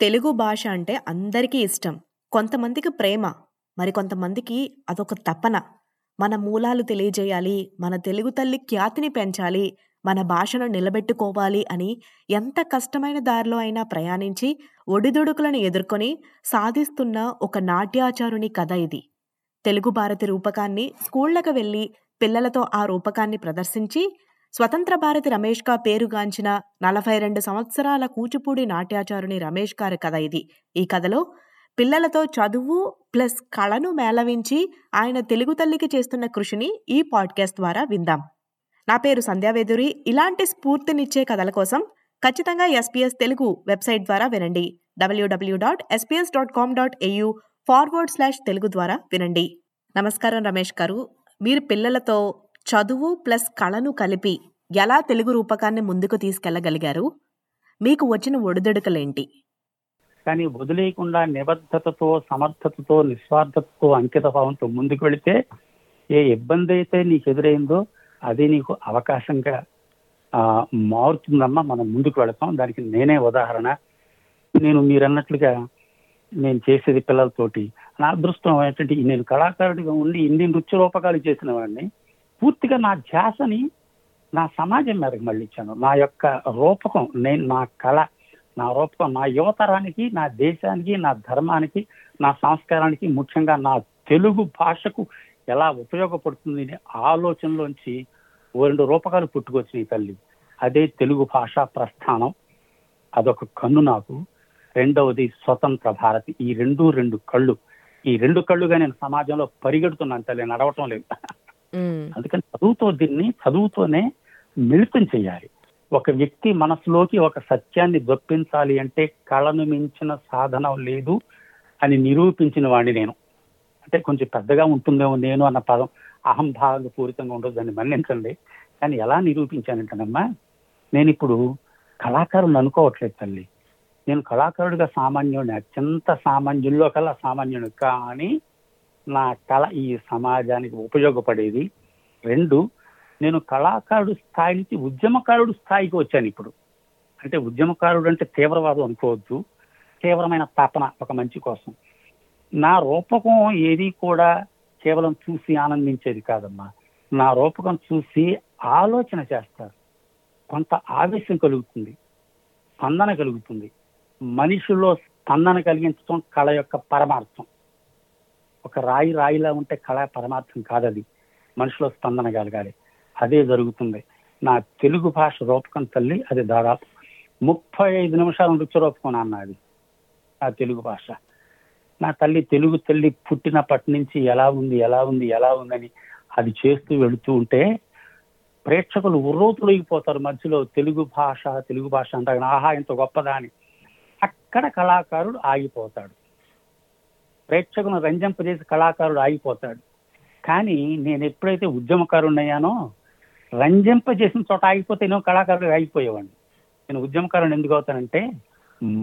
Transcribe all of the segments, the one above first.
తెలుగు భాష అంటే అందరికీ ఇష్టం. కొంతమందికి ప్రేమ. మరి కొంతమందికి అదొక తపన. మన మూలాలు తెలియజేయాలి, మన తెలుగు తల్లి ఖ్యాతిని పెంచాలి, మన భాషను నిలబెట్టుకోవాలి అని ఎంత కష్టమైన దారిలో అయినా ప్రయాణించి, ఒడిదుడుకులను ఎదుర్కొని సాధిస్తున్న ఒక నాట్యాచారుని కథ ఇది. తెలుగు భారతి రూపకాన్ని స్కూళ్ళకు వెళ్ళి పిల్లలతో ఆ రూపకాన్ని ప్రదర్శించి, స్వతంత్ర భారతి రమేష్‌గా పేరుగాంచిన 42 సంవత్సరాల కూచిపూడి నాట్యాచారుని రమేష్ గారి కథ ఇది. ఈ కథలో పిల్లలతో చదువు ప్లస్ కళను మేళవించి ఆయన తెలుగు తల్లికి చేస్తున్న కృషిని ఈ పాడ్‌కాస్ట్ ద్వారా విందాం. నా పేరు సంధ్యావేదురి ఇలాంటి స్ఫూర్తినిచ్చే కథల కోసం ఖచ్చితంగా ఎస్పీఎస్ తెలుగు వెబ్‌సైట్ ద్వారా వినండి. WW dot SPS dot com dot AU forward slash Telugu ద్వారా వినండి. నమస్కారం రమేష్ గారు. మీరు పిల్లలతో చదువు ప్లస్ కళను కలిపి ఎలా తెలుగు రూపకాన్ని ముందుకు తీసుకెళ్ళగలిగారు? మీకు వచ్చిన ఒడిదుడుకులేంటి? కానీ వదిలేయకుండా నిబద్ధతతో, సమర్థతతో, నిస్వార్థతతో, అంకితభావంతో ముందుకు వెళితే ఏ ఇబ్బంది అయితే నీకు ఎదురైందో అది నీకు అవకాశంగా మారుతుందమ్మా మనం ముందుకు వెళతాం దానికి నేనే ఉదాహరణ నేను మీరు అన్నట్లుగా నేను చేసేది పిల్లలతోటి నా అదృష్టం ఏంటంటే నేను కళాకారుడిగా ఉండి ఇన్ని నృత్య రూపకాలు చేసిన వాడిని పూర్తిగా నా ధ్యాసని నా సమాజం మీదకి మళ్ళించాను. నా యొక్క రూపకం నేను నా కళ నా రూపకం నా యువతరానికి నా దేశానికి నా ధర్మానికి నా సంస్కారానికి ముఖ్యంగా నా తెలుగు భాషకు ఎలా ఉపయోగపడుతుంది అనే ఆలోచనలోంచి ఓ రెండు రూపకాలు పుట్టుకొచ్చినాయి తల్లి. అదే తెలుగు భాషా ప్రస్థానం. అదొక కన్ను నాకు. రెండవది స్వతంత్ర భారతి. ఈ రెండు రెండు కళ్ళు. ఈ రెండు కళ్ళుగా నేను సమాజంలో పరిగెడుతున్నాను తల్లి నడవటం లేదు. అందుకని చదువుతో దీన్ని చదువుతోనే మిళితం చేయాలి. ఒక వ్యక్తి మనసులోకి ఒక సత్యాన్ని దొప్పించాలి అంటే కళను మించిన సాధన లేదు అని నిరూపించిన వాడిని నేను. అంటే కొంచెం పెద్దగా ఉంటుందేమో నేను అన్న పదం అహంభావ పూరితంగా ఉండదు దాన్ని మన్నించండి. కానీ ఎలా నిరూపించానంటేనమ్మా నేను ఇప్పుడు కళాకారుని అనుకోవట్లేదు తల్లి. నేను కళాకారుడిగా సామాన్యుడిని అత్యంత సామాన్యుల్లో కల్లా సామాన్యుడు కానీ నా కళ ఈ సమాజానికి ఉపయోగపడేది. రెండు నేను కళాకారుడు స్థాయి నుంచి ఉద్యమకారుడు స్థాయికి వచ్చాను ఇప్పుడు. అంటే ఉద్యమకారుడు అంటే తీవ్రవాదం అనుకోవద్దు. తీవ్రమైన తపన ఒక మంచి కోసం. నా రూపకం ఏది కూడా కేవలం చూసి ఆనందించేది కాదమ్మా. నా రూపకం చూసి ఆలోచన చేస్తారు. కొంత ఆవేశం కలుగుతుంది. స్పందన కలుగుతుంది. మనిషిలో స్పందన కలిగించడం కళ యొక్క పరమార్థం. ఒక రాయి రాయిలా ఉంటే కళ పరమార్థం కాదది. మనిషిలో స్పందన కలగాలి. అదే జరుగుతుంది. నా తెలుగు భాష రూపకం తల్లి అది దాదాపు ముప్పై ఐదు నిమిషాలు నృత్య రూపకం నాన్న అది నా తెలుగు భాష. నా తల్లి తెలుగు తల్లి పుట్టినప్పటి నుంచి ఎలా ఉంది ఎలా ఉంది ఎలా ఉందని అది చేస్తూ వెళుతూ ఉంటే ప్రేక్షకులు ఉర్రోతులైపోతారు మధ్యలో. తెలుగు భాష తెలుగు భాష అంటారు ఆహా ఇంత గొప్పదా అని అక్కడ కళాకారుడు ఆగిపోతాడు. ప్రేక్షకులను రంజింపజేసి కళాకారుడు ఆగిపోతాడు. కానీ నేను ఎప్పుడైతే ఉద్యమకారుడు అయ్యానో రంజింపజేసిన చోట ఆగిపోతే నేను కళాకారుడు ఆగిపోయేవాడిని. నేను ఉద్యమకారుని ఎందుకు అవుతానంటే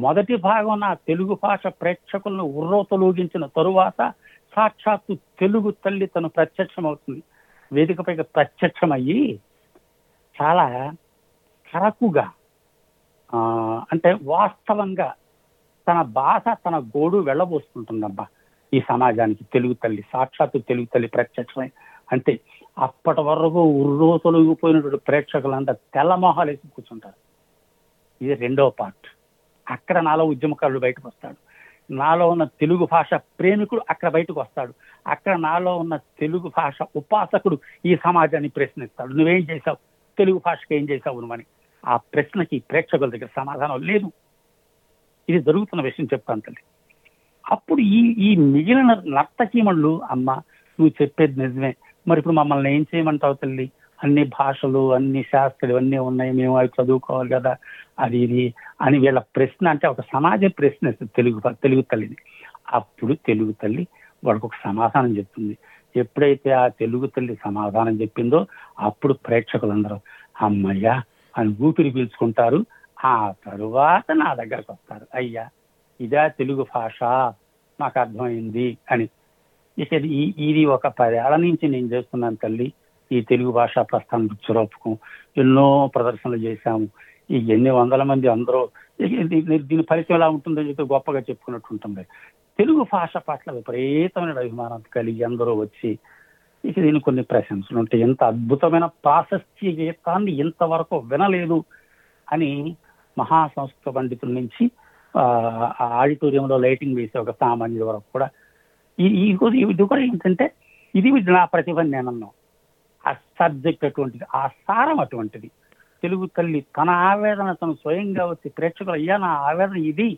మొదటి భాగం నా తెలుగు భాష ప్రేక్షకులను ఉర్రోతలూగించిన తరువాత సాక్షాత్తు తెలుగు తల్లి తను ప్రత్యక్షమవుతుంది. వేదికపై ప్రత్యక్షమయ్యి చాలా కరకుగా అంటే వాస్తవంగా తన బాధ తన గోడు వెళ్ళబోసుకుంటుందబ్బా. ఈ సమాజానికి తెలుగు తల్లి సాక్షాత్తు తెలుగు తల్లి ప్రత్యక్షమై అంటే అప్పటి వరకు ఉర్రో తొలగిపోయినటువంటి ప్రేక్షకులంతా తెల్ల వేసి కూర్చుంటారు. ఇది రెండో పార్ట్. అక్కడ నాలో ఉద్యమకారుడు బయటకు వస్తాడు. నాలో ఉన్న తెలుగు భాష ప్రేమికుడు అక్కడ బయటకు వస్తాడు. అక్కడ నాలో ఉన్న తెలుగు భాష ఉపాసకుడు ఈ సమాజాన్ని ప్రశ్నిస్తాడు. నువ్వేం చేశావు? తెలుగు భాషకి ఏం చేశావు నువ్వని ఆ ప్రశ్నకి ప్రేక్షకుల దగ్గర సమాధానం లేదు. ఇది జరుగుతున్న విషయం చెప్తాను తల్లి. అప్పుడు ఈ ఈ మిగిలిన నర్తకీమణులు అమ్మ నువ్వు చెప్పేది నిజమే. మరి ఇప్పుడు మమ్మల్ని ఏం చేయమంటావు తల్లి? అన్ని భాషలు అన్ని శాస్త్రాలు అన్నీ ఉన్నాయి మేము అవి చదువుకోవాలి కదా అది ఇది అని వీళ్ళ ప్రశ్న అంటే ఒక సమాజం ప్రశ్న ఇస్తుంది తెలుగు తెలుగు తల్లిని అప్పుడు తెలుగు తల్లి వాడికి ఒక సమాధానం చెప్తుంది. ఎప్పుడైతే ఆ తెలుగు తల్లి సమాధానం చెప్పిందో అప్పుడు ప్రేక్షకులందరూ అమ్మయ్యా అని ఊపిరి పీల్చుకుంటారు. ఆ తరువాత నా దగ్గరకు వస్తారు. అయ్యా ఇదా తెలుగు భాష నాకు అర్థమైంది అని. ఇక ఇది ఈ- ఇది ఒక పదేళ్ళ నుంచి నేను చేస్తున్నాను తల్లి ఈ తెలుగు భాష ప్రస్థానం నృత్యరూపకం ఎన్నో ప్రదర్శనలు చేశాము. ఈ ఎన్ని వందల మంది అందరూ దీని ఫలితం ఎలా ఉంటుందో చెప్పి గొప్పగా చెప్పుకున్నట్టు ఉంటుంది. తెలుగు భాష పట్ల విపరీతమైన అభిమానం కలిగి అందరూ వచ్చి ఇక దీని కొన్ని ప్రశంసలు ఉంటాయి. ఎంత అద్భుతమైన ప్రాశస్త్య గీతాన్ని ఇంతవరకు వినలేదు అని మహాసంస్కృత పండితుల నుంచి ఆడిటోరియంలో లైటింగ్ వేసే ఒక సామాన్యుల వరకు కూడా. ఈ ఈ కూడా- ఇది కూడా ఏంటంటే ఇది నా ప్రతిభ అని నేను ఆ సబ్జెక్ట్ అటువంటిది ఆ సారం అటువంటిది. తెలుగు తల్లి తన ఆవేదన తను స్వయంగా వచ్చి ప్రేక్షకులు అయ్యా నా ఆవేదన ఇది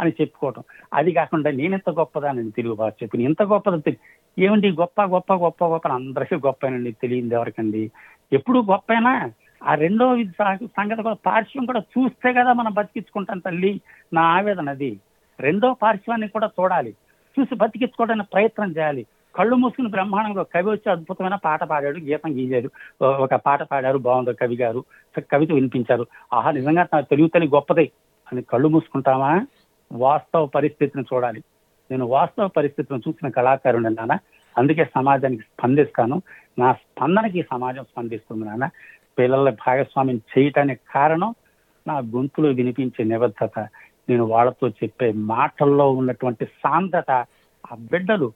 అని చెప్పుకోవటం. అది కాకుండా నేను ఎంత గొప్పదానని తెలుగు భాష చెప్పి ఇంత గొప్పది ఏమండి గొప్ప గొప్ప గొప్ప గొప్ప అందరికీ గొప్పనండి తెలియదు ఎవరికండి? ఎప్పుడు గొప్పైనా ఆ రెండో సంగతి కూడా పార్శ్వం కూడా చూస్తే కదా మనం బతికించుకుంటాం తల్లి నా ఆవేదన అది. రెండో పార్శ్వాన్ని కూడా చూడాలి. చూసి బతికించుకోవడానికి ప్రయత్నం చేయాలి. కళ్ళు మూసుకుని బ్రహ్మాండంలో కవి వచ్చి అద్భుతమైన పాట పాడాడు గీతం గీశాడు ఒక పాట పాడారు బాగుంది కవి గారు కవిత వినిపించారు. ఆహా నిజంగా తన తెలుగు గొప్పదే. అని కళ్ళు మూసుకుంటామా వాస్తవ పరిస్థితిని చూడాలి. నేను వాస్తవ పరిస్థితిని చూసిన కళాకారుడు నాన్న. అందుకే సమాజానికి స్పందిస్తాను. నా స్పందనకి ఈ సమాజం స్పందిస్తుంది నాన్న. పిల్లల భాగస్వామ్యం చేయటానికి కారణం నా గొంతులో వినిపించే నిబద్ధత. నేను వాళ్ళతో చెప్పే మాటల్లో ఉన్నటువంటి సాంద్రత ఆ బిడ్డలు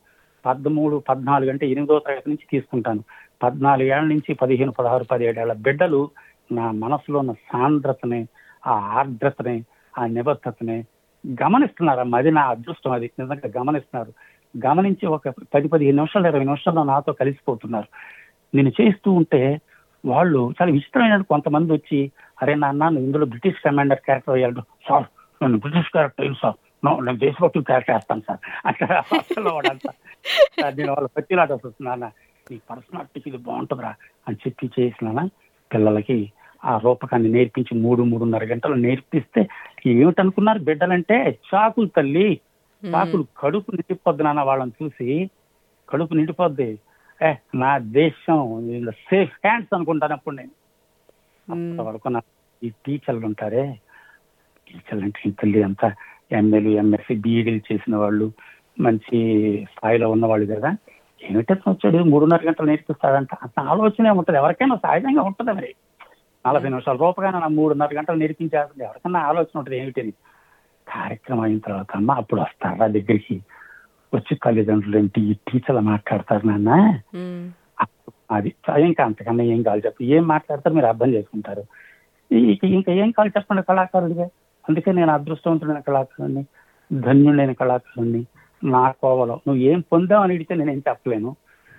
పదమూడు పద్నాలుగు అంటే ఎనిమిదో తరగతి నుంచి తీసుకుంటాను. పద్నాలుగు ఏళ్ళ నుంచి పదిహేను పదహారు పదిహేడేళ్ళ బిడ్డలు నా మనసులో ఉన్న సాంద్రతని ఆ ఆర్ద్రతని ఆ నిబద్ధతని గమనిస్తున్నారమ్మా అది నా అదృష్టం. అది నిజంగా గమనిస్తున్నారు. గమనించి ఒక పది పదిహేను నిమిషాలు ఇరవై నిమిషాల్లో నాతో కలిసిపోతున్నారు. నేను చేస్తూ ఉంటే వాళ్ళు చాలా విచిత్రమైన కొంతమంది వచ్చి అరే నాన్న నువ్వు ఇందులో బ్రిటిష్ కమాండర్ క్యారెక్టర్ అయ్యాడు. సార్ నేను బ్రిటిష్ క్యారెక్టర్ అయ్యాను సార్. నేను దేశభక్తులు క్యారెక్టర్ వేస్తాను సార్. వాడంతా సార్. నేను వాళ్ళ పచ్చిలాట వస్తున్నాను నీ పర్సనాలిటీకి ఇది బాగుంటుందిరా అని చెప్పి చేసిన పిల్లలకి ఆ రూపకాన్ని నేర్పించి మూడు మూడున్నర గంటలు నేర్పిస్తే ఏమిటనుకున్నారు బిడ్డలంటే చాకులు తల్లి చాకులు కడుపు నిండిపోద్ది నాన్న వాళ్ళని చూసి. కడుపు నిండిపోద్ది. నా దేశం సేఫ్ హ్యాండ్స్ అనుకుంటాను అప్పుడు నేను. అంతవరకు నా ఈ టీచర్లు ఉంటారే? టీచర్లు అంటే ఈ తల్లి అంతా ఎంఏలు ఎంఎస్సి బీఈడీలు చేసిన వాళ్ళు మంచి స్థాయిలో ఉన్నవాళ్ళు కదా? ఏమిటో వచ్చాడు? మూడున్నర గంటలు నేర్పిస్తాడంట. అంత ఆలోచనే ఉంటుంది. ఎవరికైనా సహజంగా ఉంటుంది మరి. నలభై నిమిషాల రూపగానే నా మూడున్నర గంటలు నేర్పించేస్తుంది ఎవరికైనా ఆలోచన ఉంటుంది ఏమిటని. కార్యక్రమం అయిన తర్వాత అమ్మ అప్పుడు వస్తారా దగ్గరికి? వచ్చి తల్లిదండ్రులు ఏంటి ఈ టీచర్లు మాట్లాడతారు నాన్న. అది ఇంకా అంతకన్నా ఏం కావాలి చెప్పి. ఏం మాట్లాడతారు మీరు అర్థం చేసుకుంటారు. ఇంకా ఏం కావాలి చెప్పండి కళాకారుడిగా అందుకే నేను అదృష్టవంతుడైన కళాకారుడిని ధన్యుడైన కళాకారుడిని నా కోవలో నువ్వు ఏం పొందావు అని అడిగితే నేనేం చెప్పలేను.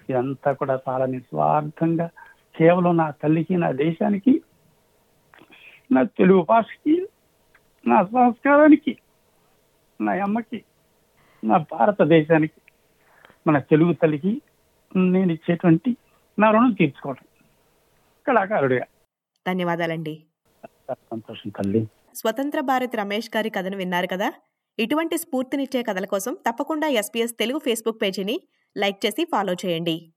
ఇదంతా కూడా చాలా నిస్వార్థంగా కేవలం నా తల్లికి నా దేశానికి నా తెలుగు భాషకి నా సంస్కారానికి నా అమ్మకి నా భారతదేశానికి మన తెలుగు తల్లికి నేను ఇచ్చేటువంటి నా రుణం తీర్చుకోవడం కళాకారుడిగా. ధన్యవాదాలండి. సంతోషం తల్లి. స్వతంత్ర భారత్ రమేష్ గారి కథను విన్నారు కదా? ఇటువంటి స్ఫూర్తినిచ్చే కథల కోసం తప్పకుండా ఎస్పీఎస్ తెలుగు ఫేస్బుక్ పేజీని లైక్ చేసి ఫాలో చేయండి.